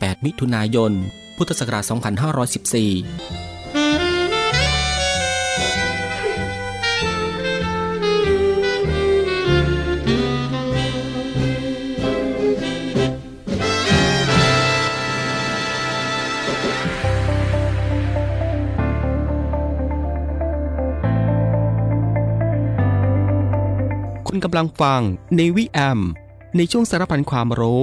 8 มิถุนายน พุทธศักราช 2514คุณกำลังฟังในวิแอม ในช่วงสารพันความรู้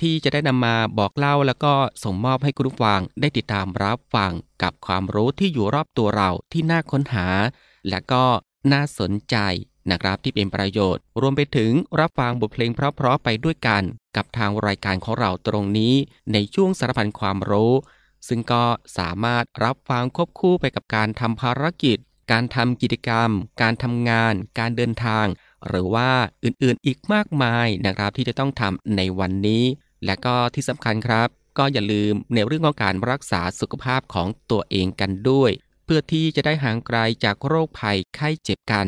ที่จะได้นำมาบอกเล่าแล้วก็ส่งมอบให้คุณผู้ฟังได้ติดตามรับฟังกับความรู้ที่อยู่รอบตัวเราที่น่าค้นหา และก็น่าสนใจนะครับที่เป็นประโยชน์ รวมไปถึงรับฟังบทเพลงเพราะๆไปด้วยกัน กับทางรายการของเราตรงนี้ ในช่วงสารพันความรู้ ซึ่งก็สามารถรับฟังควบคู่ไปกับการทำภารกิจ การทำกิจกรรม การทำงาน การเดินทาง หรือว่าอื่นๆอีกมากมายนะครับที่จะต้องทำในวันนี้ และก็ที่สำคัญครับ ก็อย่าลืมในเรื่องของการรักษาสุขภาพของตัวเองกันด้วย เพื่อที่จะได้ห่างไกลจากโรคภัยไข้เจ็บกัน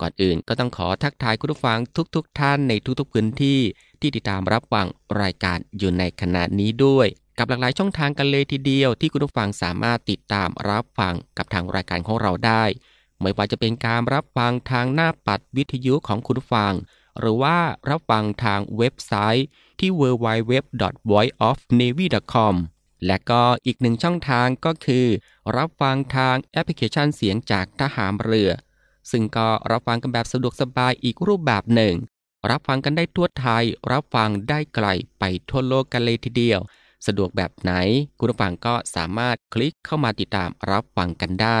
ก่อนอื่นก็ต้องขอทักทายคุณผู้ฟังทุกๆทท่านในทุกๆพื้นที่ ที่ติดตามรับฟังรายการอยู่ในขณะนี้ด้วยกับหลากหลายช่องทางกันเลยทีเดียวที่คุณผู้ฟังสามารถติดตามรับฟังกับทางรายการของเราได้ ไม่ว่าจะเป็นการรับฟังทางหน้าปัดวิทยุของคุณฟัง หรือว่ารับฟังทางเว็บไซต์ที่ www.voiceofnavy.com และก็อีกหนึ่งช่องทางก็คือ รับฟังทางแอปพลิเคชันเสียงจากทหารเรือ ซึ่งก็รับฟังกันแบบสะดวกสบายอีกรูปแบบหนึ่ง รับฟังกันได้ทั่วไทย รับฟังได้ไกลไปทั่วโลกกันเลยทีเดียว สะดวกแบบไหน คุณผู้ฟังก็สามารถคลิกเข้ามาติดตามรับฟังกันได้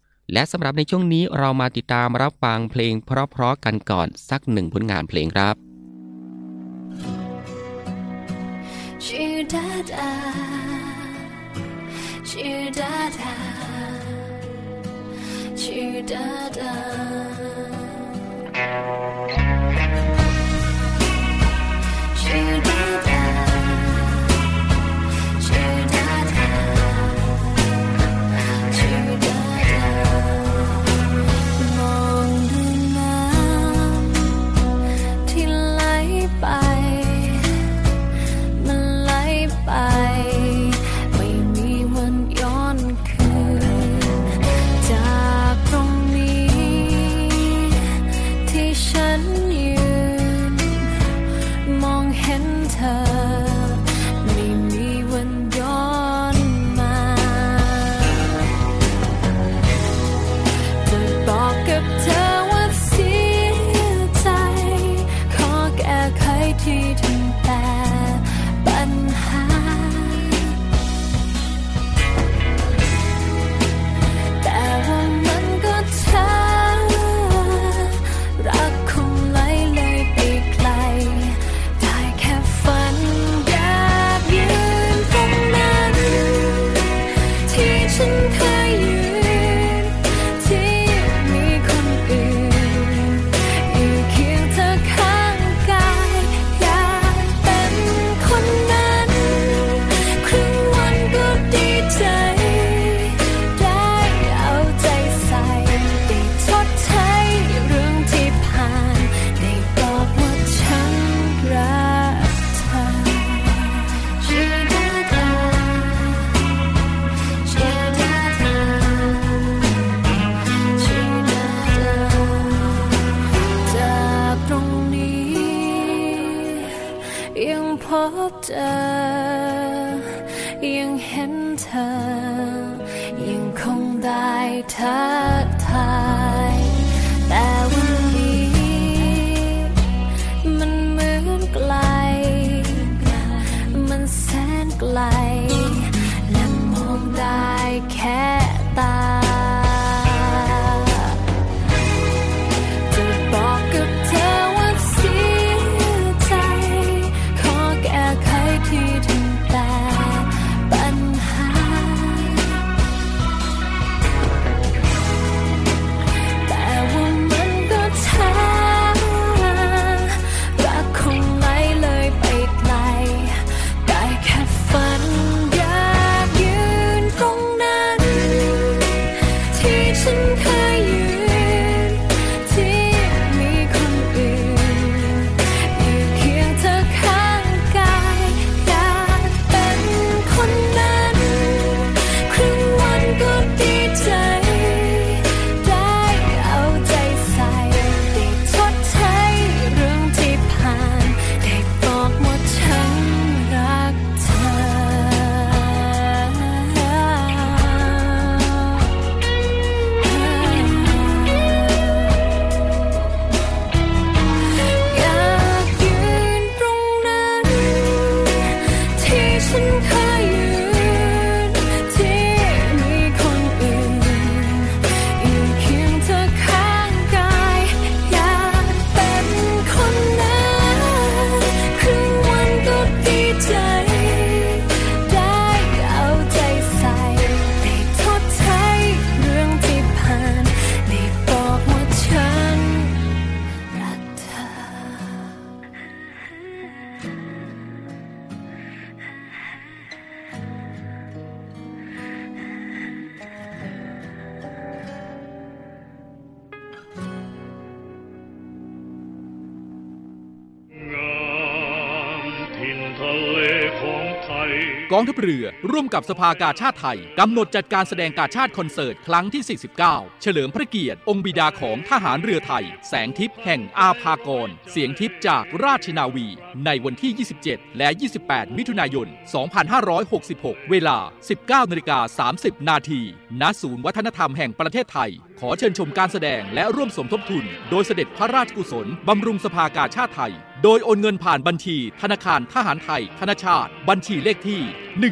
และสำหรับในช่วงนี้เรามาติดตามรับฟังเพลงเพราะๆกันก่อนสักหนึ่งผลงานเพลงครับ ชื่อดาดาชื่อดาดาชื่อดาดา ที่ถึง long เรือ ร่วมกับสภากาชาติไทยกำหนดจัดการแสดงกาชาติคอนเสิร์ต ครั้งที่ 49 เฉลิมพระเกียรติ องค์บิดาของทหารเรือไทย แสงทิพย์แห่งอาภากร เสียงทิพย์จากราชนาวี ในวันที่ 27 และ 28 มิถุนายน 2566 เวลา 19นาฬิกา30 นาทีณศูนย์วัฒนธรรมแห่งประเทศไทย ขอเชิญชมการแสดงและร่วมสมทบทุน โดยเสด็จพระราชกุศลบำรุงสภากาชาติไทย โดยโอนเงินผ่านบัญชี ธนาคารทหารไทย ธนาชาติ บัญชีเลขที่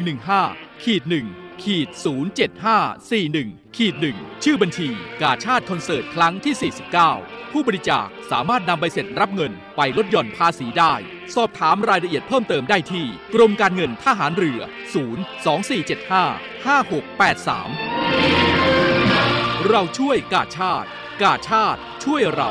115ขีด1ขีด07541ขีด1ชื่อบัญชีกาชาติคอนเสิร์ตครั้งที่ 49 ผู้บริจาคสามารถนำใบเสร็จรับเงินไปลดหย่อนภาษีได้ สอบถามรายละเอียดเพิ่มเติมได้ที่ กรมการเงินทหารเรือ 02475 5683 เราช่วยกาชาติ กาชาติช่วยเรา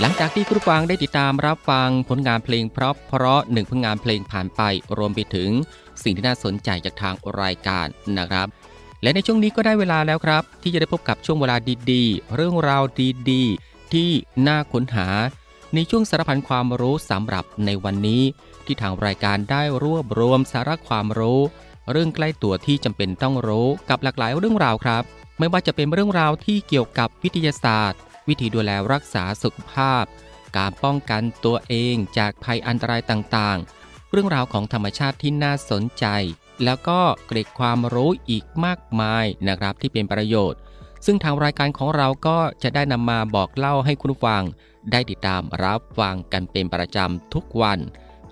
หลังจากที่คุณฟังได้ติดตามรับฟังผลงานเพลงเพราะเพราะหนึ่งผลงานเพลงผ่านไปรวมไปถึงสิ่งที่น่าสนใจจากทางรายการนะครับ และในช่วงนี้ก็ได้เวลาแล้วครับ ที่จะได้พบกับช่วงเวลาดีๆ เรื่องราวดีๆ ที่น่าค้นหา ในช่วงสารพันความรู้สำหรับในวันนี้ ที่ทางรายการได้รวบรวมสาระความรู้ เรื่องใกล้ตัวที่จำเป็นต้องรู้กับหลากหลายเรื่องราวครับ ไม่ว่าจะเป็นเรื่องราวที่เกี่ยวกับวิทยาศาสตร์ วิธีดูแลรักษาสุขภาพ การป้องกันตัวเองจากภัยอันตรายต่างๆ เรื่องราวของธรรมชาติที่น่าสนใจ แล้วก็เกร็ดความรู้อีกมากมายนะครับที่เป็นประโยชน์ ซึ่งทางรายการของเราก็จะได้นำมาบอกเล่าให้คุณฟัง ได้ติดตามรับฟังกันเป็นประจำทุกวัน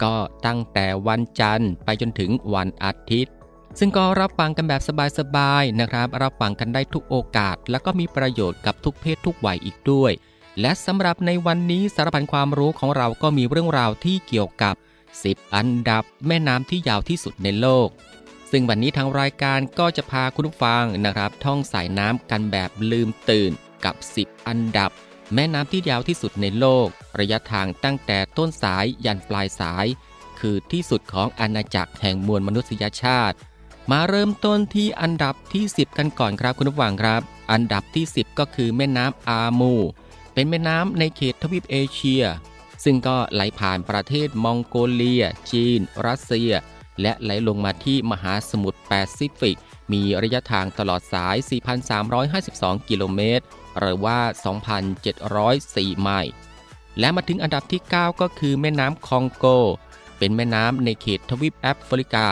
ก็ตั้งแต่วันจันทร์ไปจนถึงวันอาทิตย์ ซึ่งก็รับฟังกันแบบสบายๆนะครับ รับฟังกันได้ทุกโอกาส แล้วก็มีประโยชน์กับทุกเพศทุกวัยอีกด้วย และสำหรับในวันนี้สารพันความรู้ของเราก็มีเรื่องราวที่เกี่ยวกับ 10 อันดับแม่น้ำที่ยาวที่สุดในโลก ซึ่งวันนี้ทางรายการก็จะพาคุณผู้ฟังนะครับ ท่องสายน้ำกันแบบลืมตื่นกับ 10 อันดับ แม่น้ำที่ยาวที่สุดในโลก ระยะทางตั้งแต่ต้นสายยันปลายสาย คือที่สุดของอาณาจักรแห่งมวลมนุษยชาติ มาเริ่มต้นที่อันดับที่ 10 กันก่อนครับคุณผู้ฟังครับ อันดับที่ 10 ก็คือแม่น้ำอามูร์ เป็นแม่น้ำในเขตทวีปเอเชีย ซึ่งก็ไหลผ่านประเทศมองโกเลีย จีน รัสเซีย และไหลลงมาที่มหาสมุทรแปซิฟิก มีระยะทางตลอดสาย 4,352 กิโลเมตร หรือว่า 2,704 ไมล์ และมาถึงอันดับที่ 9 ก็คือแม่น้ำคองโก เป็นแม่น้ำในเขตทวีปแอฟริกา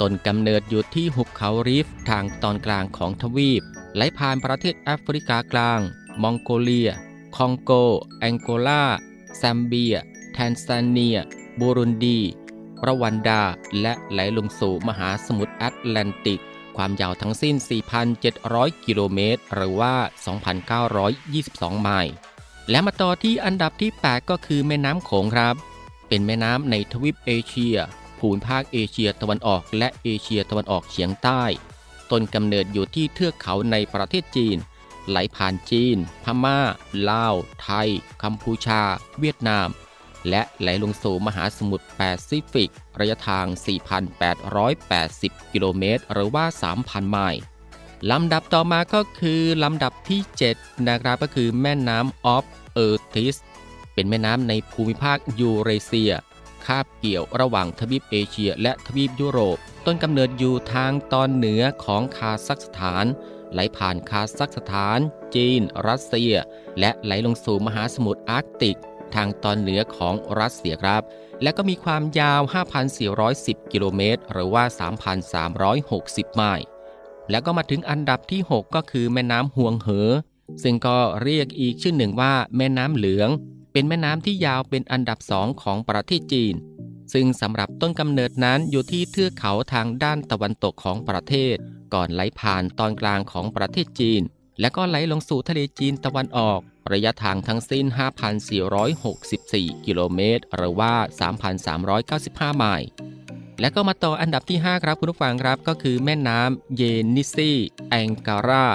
ต้นกำเนิดอยู่ที่หุบเขาริฟทางตอนกลางของทวีป ไหลผ่านประเทศแอฟริกากลาง มองโกเลีย คองโก แองโกลาแซมเบีย แทนซาเนีย บูรุนดีรวันดา และไหลลงสู่มหาสมุทรแอตแลนติก ความยาวทั้งสิ้น 4,700 กิโลเมตร หรือว่า 2,922 ไมล์ และมาต่อที่อันดับที่ 8 ก็คือแม่น้ำโขงครับ เป็นแม่น้ำในทวีปเอเชีย ภูมิภาคเอเชียตะวันออก และเอเชียตะวันออกเฉียงใต้ ต้นกำเนิดอยู่ที่เทือกเขาในประเทศจีน ไหลผ่านจีน พม่า ลาว ไทย กัมพูชา เวียดนาม และไหลลงสู่มหาสมุทรแปซิฟิก ระยะทาง 4,880 กิโลเมตร หรือว่า 3,000 ไมล์ลำดับต่อมาก็คือลำดับที่ 7 นะครับก็คือแม่น้ำออฟเออร์ติส เป็นแม่น้ำในภูมิภาคยูเรเซีย คาบเกี่ยวระหว่างทวีปเอเชียและทวีปยุโรป ต้นกำเนิดอยู่ทางตอนเหนือของคาซัคสถาน ไหลผ่านคาซัคสถาน จีน รัสเซีย และไหลลงสู่มหาสมุทรอาร์กติก ทางตอนเหนือของรัสเซียครับ และก็มีความยาว 5,410 กิโลเมตร หรือว่า 3,360 ไมล์แล้วก็มาถึงอันดับที่ 6 ก็คือแม่น้ำฮวงเหอ ซึ่งก็เรียกอีกชื่อหนึ่งว่าแม่น้ำเหลือง เป็นแม่น้ำที่ยาวเป็นอันดับสองของประเทศจีน ซึ่งสำหรับต้นกำเนิดนั้นอยู่ที่เทือกเขาทางด้านตะวันตกของประเทศ ก่อนไหลผ่านตอนกลางของประเทศจีน และก็ไหลลงสู่ทะเลจีนตะวันออก ระยะทางทั้งสิ้น 5,464 กิโลเมตร หรือว่า 3,395 ไมล์และก็มาต่ออันดับที่ 5 ครับคุณผู้ฟังครับก็คือแม่น้ำเยเยนิซีแองการา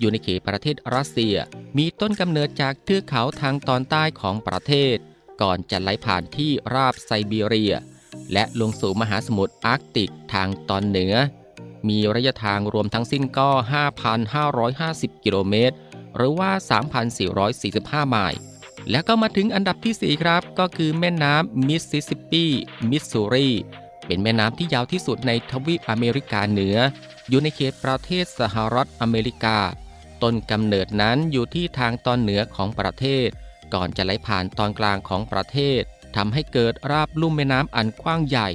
อยู่ในเขตประเทศรัสเซีย มีต้นกำเนิดจากเทือกเขาทางตอนใต้ของประเทศ ก่อนจะไหลผ่านที่ราบไซบีเรีย และลงสู่มหาสมุทรอาร์กติกทางตอนเหนือ มีระยะทางรวมทั้งสิ้นก็ 5,550 กิโลเมตร หรือว่า 3,445 ไมล์แล้วก็มาถึงอันดับที่ 4 ครับ ก็คือแม่น้ำมิสซิสซิปปี มิสซูรี เป็นแม่น้ำที่ยาวที่สุดในทวีปอเมริกาเหนือ อยู่ในเขตประเทศสหรัฐอเมริกา ต้นกำเนิดนั้นอยู่ที่ทางตอนเหนือของประเทศ ก่อนจะไหลผ่านตอนกลางของประเทศทำให้เกิดราบลุ่มแม่น้ำอันกว้างใหญ่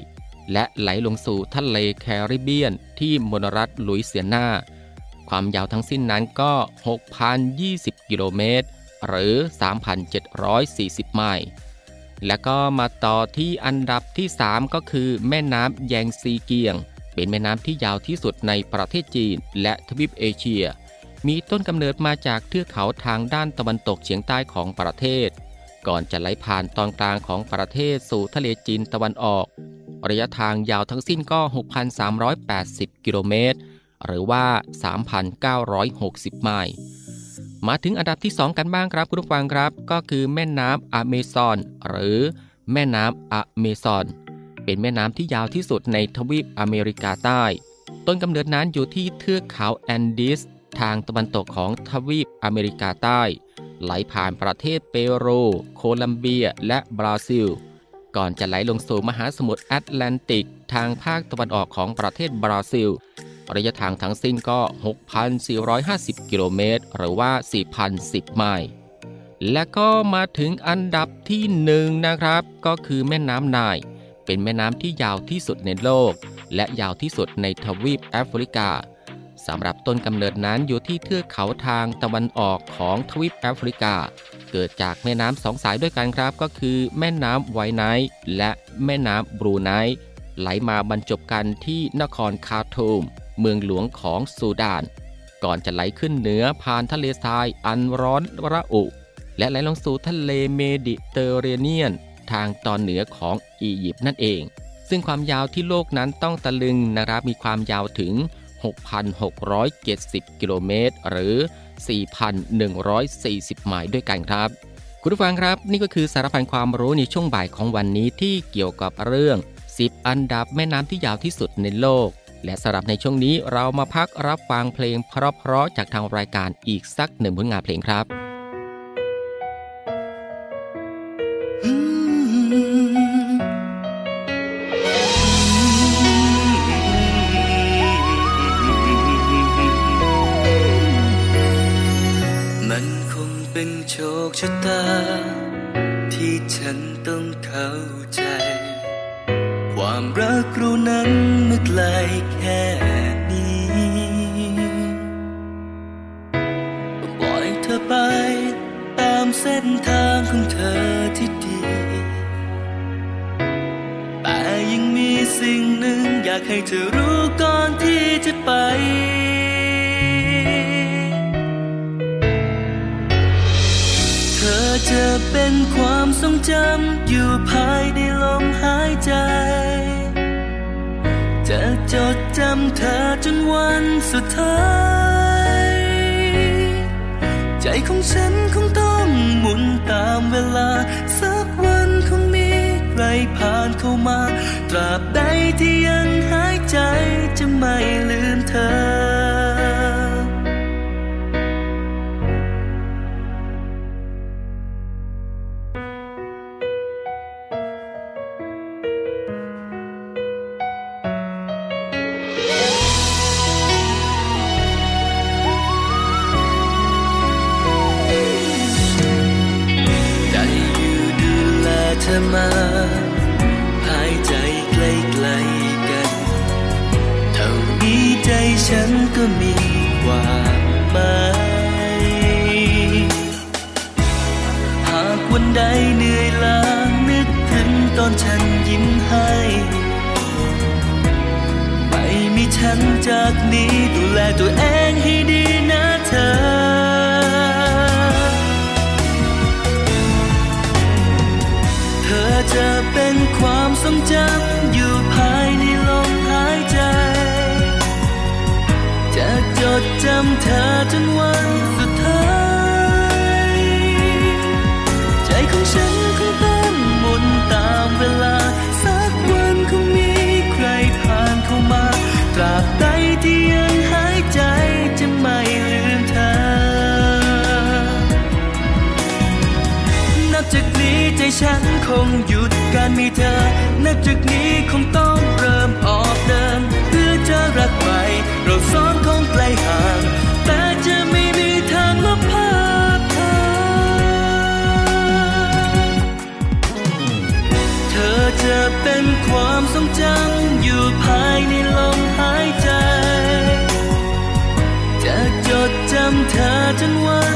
และไหลลงสู่ทะเลแคริบเบียน ที่มณรัฐลุยเซียนา ความยาวทั้งสิ้นนั้นก็ 6,020 กิโลเมตร หรือ 3,740 ไมล์แล้วก็มาต่อที่อันดับที่ 3 ก็คือแม่น้ำแยงซีเกียง เป็นแม่น้ำที่ยาวที่สุดในประเทศจีน และทวีปเอเชีย มีต้นกำเนิดมาจากเทือกเขาทางด้านตะวันตกเฉียงใต้ของประเทศ ก่อนจะไหลผ่านตอนกลางของประเทศสู่ทะเลจีนตะวันออก ระยะทางยาวทั้งสิ้นก็ 6,380 กิโลเมตร หรือว่า 3,960 ไมล์มาถึงอันดับที่ 2 กันบ้างครับคุณผู้ฟังครับ ก็คือแม่น้ำอเมซอน หรือแม่น้ำอเมซอน เป็นแม่น้ำที่ยาวที่สุดในทวีปอเมริกาใต้ ต้นกำเนิดนั้นอยู่ที่เทือกเขาแอนดีส ทางตะวันตกของทวีปอเมริกาใต้ ไหลผ่านประเทศเปโร โคลัมเบีย และบราซิล ก่อนจะไหลลงสู่มหาสมุทรแอตแลนติก ทางภาคตะวันออกของประเทศบราซิล ระยะทางทั้งสิ้นก็ 6,450 กิโลเมตร หรือว่า 4,010 ไมล์และก็มาถึงอันดับที่หนึ่งนะครับ ก็คือแม่น้ำไนายเป็นแม่น้ำที่ยาวที่สุดในโลก และยาวที่สุดในทวีปแอฟริกา สำหรับต้นกำเนิดนั้นอยู่ที่เทือกเขาทางตะวันออกของทวีปแอฟริกา เกิดจากแม่น้ำสองสายด้วยกันครับ ก็คือแม่น้ำไวไนท์และแม่น้ำบลูไนล์ไหลมาบรรจบกันที่นครคาร์ทูม เมืองหลวงของซูดาน ก่อนจะไหลขึ้นเหนือผ่านทะเลทรายอันร้อนระอุ และไหลลงสู่ทะเลเมดิเตอร์เรเนียน ทางตอนเหนือของอียิปต์นั่นเอง ซึ่งความยาวที่โลกนั้นต้องตะลึงนะครับมีความยาวถึง 6,670 กิโลเมตร หรือ 4,140 ไมล์ด้วยกันครับ คุณผู้ฟังครับ นี่ก็คือสารพันความรู้ในช่วงบ่ายของวันนี้ที่เกี่ยวกับเรื่อง 10 อันดับแม่น้ำที่ยาวที่สุดในโลก และสำหรับในช่วงนี้เรามาพักรับฟังเพลงเพราะๆจากทางรายการอีกสักหนึ่งผลงานเพลงครับ ชะตา ที่ฉันต้องเข้าใจ ความรักเรานั้นมื่ไกลแค่นี้ปล่อยเธอไป ตามเส้นทางของเธอที่ดี แต่ยังมีสิ่งหนึ่งอยากให้เธอรู้ก่อนที่จะไป ทรงจำอยู่ภายในลมหายใจ จะจดจำเธอจนวันสุดท้าย ใจของฉันคงต้องหมุนตามเวลา สักวันคงมีใครผ่านเข้ามา ตราบใดที่ยังหายใจจะไม่ลืมเธอ ก็มีความหมายหากวันใดเหนื่อยล้านึกถึงตอนฉันยิ้มให้ ไม่มีฉันจากนี้ดูแลตัวเองให้ดีนะเธอ จำเธอจนวันสุดท้าย ใจของฉันคงต้องหมุนตามเวลา สักวันคงมีใครผ่านเข้ามา ตราบใดที่ยังหายใจจะไม่ลืมเธอ นับจากนี้ใจฉันคงหยุดการมีเธอ นับจากนี้คงต้องเริ่มออกเดินเพื่ อรักใหม่เราสองคงไกลห่าง แต่จะไม่มีทางลบภาพเธอเธอจะเป็นความทรงจำอยู่ภายในลมหายใจ จะจดจำเธอจนวัน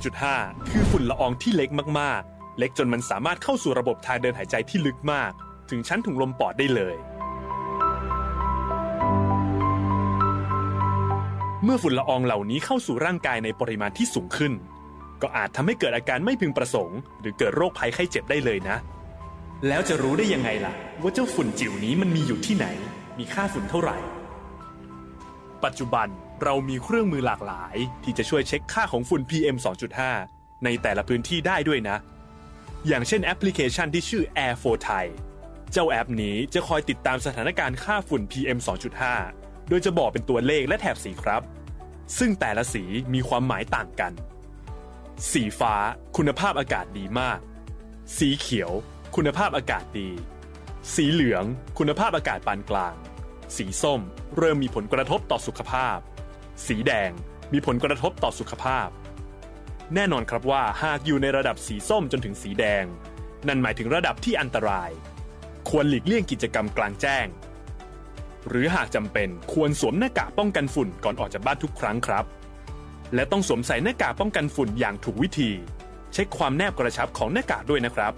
2.5 คือฝุ่นละอองที่เล็กมากๆ เล็กจนมันสามารถเข้าสู่ระบบทางเดินหายใจที่ลึกมาก ถึงชั้นถุงลมปอดได้เลย เมื่อฝุ่นละอองเหล่านี้เข้าสู่ร่างกายในปริมาณที่สูงขึ้น ก็อาจทำให้เกิดอาการไม่พึงประสงค์ หรือเกิดโรคภัยไข้เจ็บได้เลยนะ แล้วจะรู้ได้ยังไงล่ะ ว่าเจ้าฝุ่นจิ๋วนี้มันมีอยู่ที่ไหน มีค่าฝุ่นเท่าไหร่ ปัจจุบัน เรามีเครื่องมือหลากหลาย ที่จะช่วยเช็คค่าของฝุ่น PM 2.5 ในแต่ละพื้นที่ได้ด้วยนะ อย่างเช่นแอปพลิเคชันที่ชื่อ Air for Thai เจ้าแอปนี้จะคอยติดตามสถานการณ์ค่าฝุ่น PM 2.5 โดยจะบอกเป็นตัวเลขและแถบสีครับ ซึ่งแต่ละสีมีความหมายต่างกัน สีฟ้า คุณภาพอากาศดีมาก สีเขียว คุณภาพอากาศดี สีเหลือง คุณภาพอากาศปานกลาง สีส้ม เริ่มมีผลกระทบต่อสุขภาพ สีแดง มีผลกระทบต่อสุขภาพ แน่นอนครับว่าหากอยู่ในระดับสีส้มจนถึงสีแดง นั่นหมายถึงระดับที่อันตราย ควรหลีกเลี่ยงกิจกรรมกลางแจ้ง หรือหากจำเป็นควรสวมหน้ากากป้องกันฝุ่นก่อนออกจากบ้านทุกครั้งครับ และต้องสวมใส่หน้ากากป้องกันฝุ่นอย่างถูกวิธี เช็คความแนบกระชับของหน้ากากด้วยนะครับ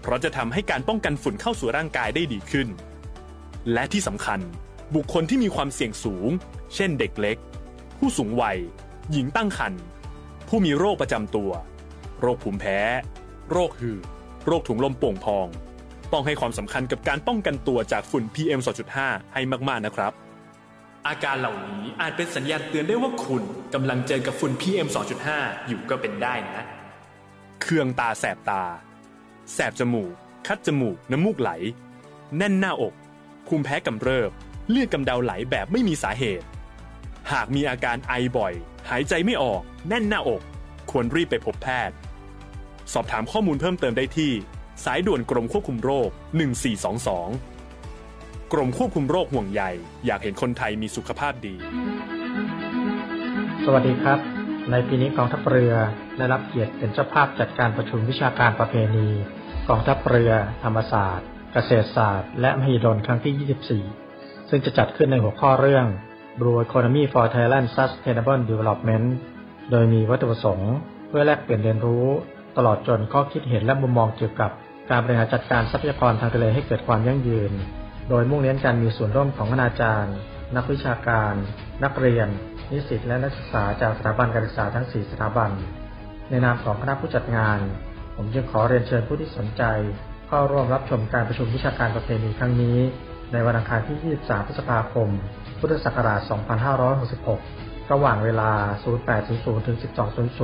เพราะจะทำให้การป้องกันฝุ่นเข้าสู่ร่างกายได้ดีขึ้น และที่สำคัญบุคคลที่มีความเสี่ยงสูง เช่นเด็กเล็ก ผู้สูงวัย หญิงตั้งครรภ์ผู้มีโรคประจำตัว โรคภูมิแพ้ โรคหืดโรคถุงลมโป่งพอง ต้องให้ความสำคัญกับการป้องกันตัวจากฝุ่น PM 2.5 ให้มาก ๆ นะครับ อาการเหล่านี้อาจเป็นสัญญาณเตือนได้ว่าคุณกำลังเจอกับฝุ่น PM 2.5 อยู่ก็เป็นได้นะ เคืองตาแสบตา แสบจมูก คัดจมูก น้ำมูกไหล แน่นหน้าอก ภูมิแพ้กำเริบ เลือดกำเดาไหลแบบไม่มีสาเหตุ หากมีอาการไอบ่อย หายใจไม่ออก แน่นหน้าอก ควรรีบไปพบแพทย์ สอบถามข้อมูลเพิ่มเติมได้ที่ สายด่วนกรมควบคุมโรค 1422 กรมควบคุมโรคห่วงใยอยากเห็นคนไทยมีสุขภาพดี สวัสดีครับ ในปีนี้กองทัพเรือได้รับเกียรติเป็นเจ้าภาพจัดการประชุมวิชาการประเพณี กองทัพเรือ ธรรมศาสตร์ เกษตรศาสตร์ และมหิดลครั้งที่ 24 ซึ่งจะจัดขึ้นในหัวข้อเรื่อง Blue Economy for Thailand Sustainable Development โดยมีวัตถุประสงค์ เพื่อแลกเปลี่ยนเรียนรู้ ตลอดจนข้อคิดเห็นและมุมมองเกี่ยวกับการบริหารจัดการทรัพยากรทางทะเลให้เกิดความยั่งยืน โดยมุ่งเน้นการมีส่วนร่วมของคณาจารย์ นักวิชาการ นักเรียน นิสิตและนักศึกษาจากสถาบันการศึกษาทั้ง 4 สถาบัน ในนามของคณะผู้จัดงาน ผมจึงขอเรียนเชิญผู้ที่สนใจ เข้าร่วมรับชมการประชุมวิชาการประเพณีครั้งนี้ ในวันอังคารที่ 23 พฤษภาคม พุทธศักราช 2566 ระหว่างเวลา 0800 ถึง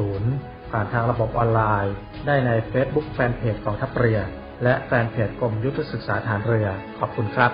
1200 ผ่านทางระบบออนไลน์ ได้ใน Facebook แฟนเพจกองทัพเรือ และแฟนเพจกรมยุทธศึกษาฐานเรือ ขอบคุณครับ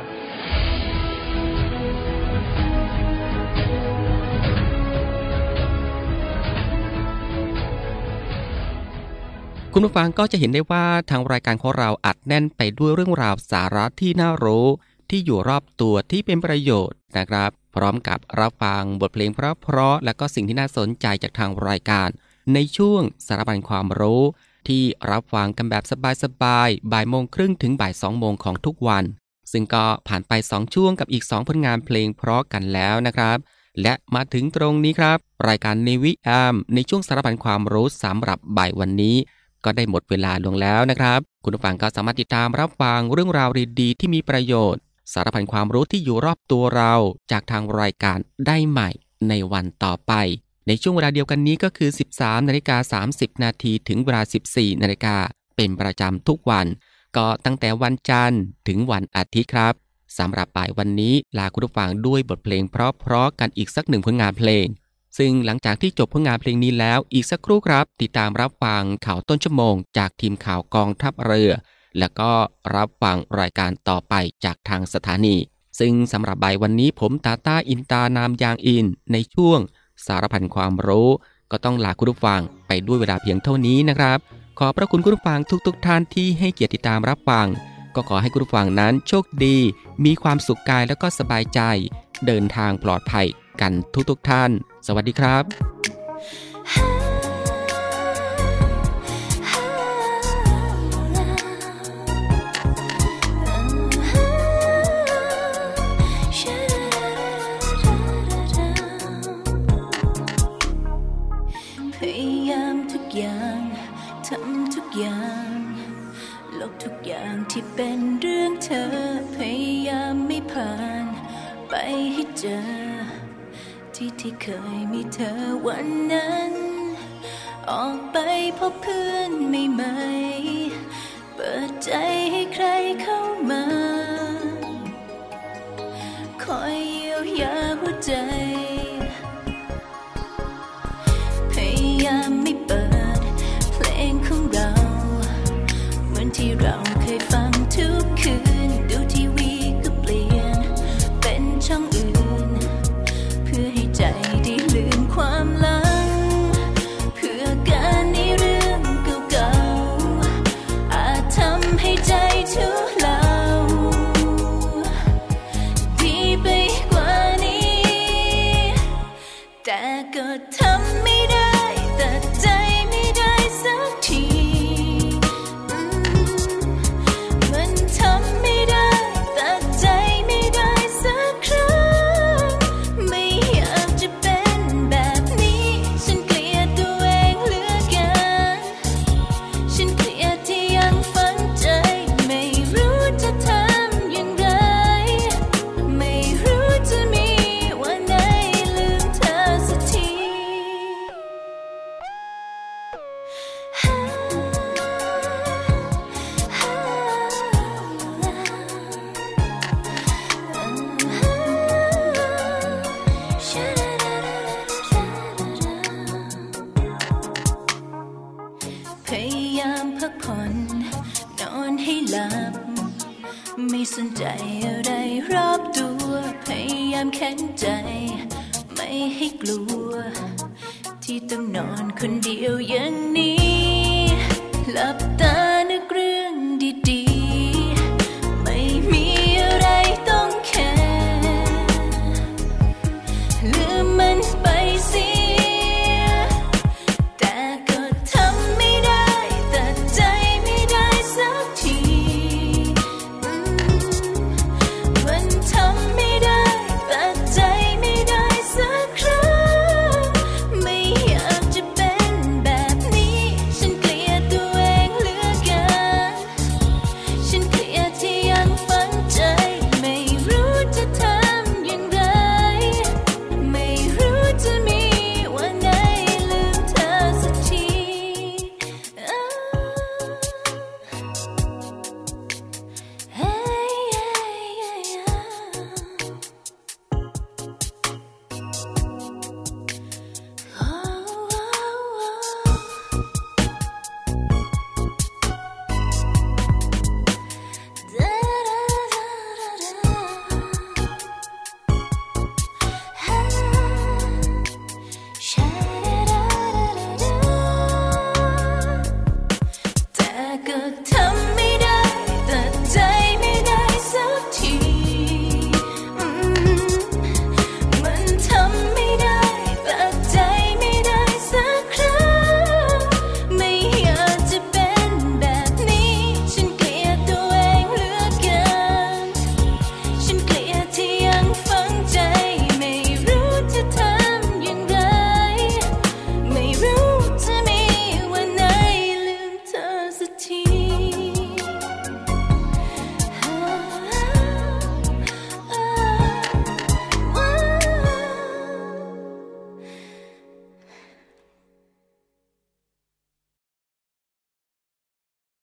คุณผู้ฟังก็จะเห็นได้ว่าทางรายการของเราอัดแน่นไปด้วยเรื่องราวสาระที่น่ารู้ ที่อยู่รอบตัวที่เป็นประโยชน์นะครับ พร้อมกับรับฟังบทเพลงเพราะๆและก็สิ่งที่น่าสนใจจากทางรายการ ในช่วงสารบัญความรู้ ที่รับฟังกันแบบสบายๆบ่ายโมงครึ่งถึงบ่ายสองโมงของทุกวัน ซึ่งก็ผ่านไป 2 ช่วงกับอีก 2 ผลงานเพลงเพราะกันแล้วนะครับและมาถึงตรงนี้ครับ รายการในวิแอมในช่วงสารพันความรู้สำหรับบ่ายวันนี้ ก็ได้หมดเวลาลงแล้วนะครับ คุณผู้ฟังก็สามารถติดตามรับฟังเรื่องราวดีๆที่มีประโยชน์ สารพันความรู้ที่อยู่รอบตัวเราจากทางรายการได้ใหม่ในวันต่อไป ในช่วงเวลาเดียวกันนี้ก็คือ 13นาฬิกา30 นาทีถึงเวลา 14นาฬิกาเป็นประจำทุกวัน ก็ตั้งแต่วันจันทร์ถึงวันอาทิตย์ครับสำหรับบ่ายวันนี้ลาคุณผู้ฟังด้วยบทเพลงเพราะๆกันอีกสักหนึ่งผลงานเพลง ซึ่งหลังจากที่จบผลงานเพลงนี้แล้วอีกสักครู่ครับ ติดตามรับฟังข่าวต้นชั่วโมง จากทีมข่าวกองทัพเรือ แล้วก็รับฟังรายการต่อไปจากทางสถานี ซึ่งสำหรับใบวันนี้ผมตาตาอินตานามยางอิน ในช่วง สารพันความรู้ ก็ต้องลาคุณผู้ฟังไปด้วยเวลาเพียงเท่านี้นะครับ ขอพระคุณคุณผู้ฟังทุกๆทท่านที่ให้เกียรติติดตามรับฟัง ก็ขอให้คุณผู้ฟังนั้นโชคดี มีความสุขกายแล้วก็สบายใจ เดินทางปลอดภัยกันทุกๆทท่าน สวัสดีครับ เป็นเรื่องเธอพยายามไม่ผ่าน ไปให้เจอ ที่ที่เคยมีเธอวันนั้น ออกไปพบเพื่อนใหม่เปิดใจให้ใครเข้ามา คอยเยียวยาหัวใจ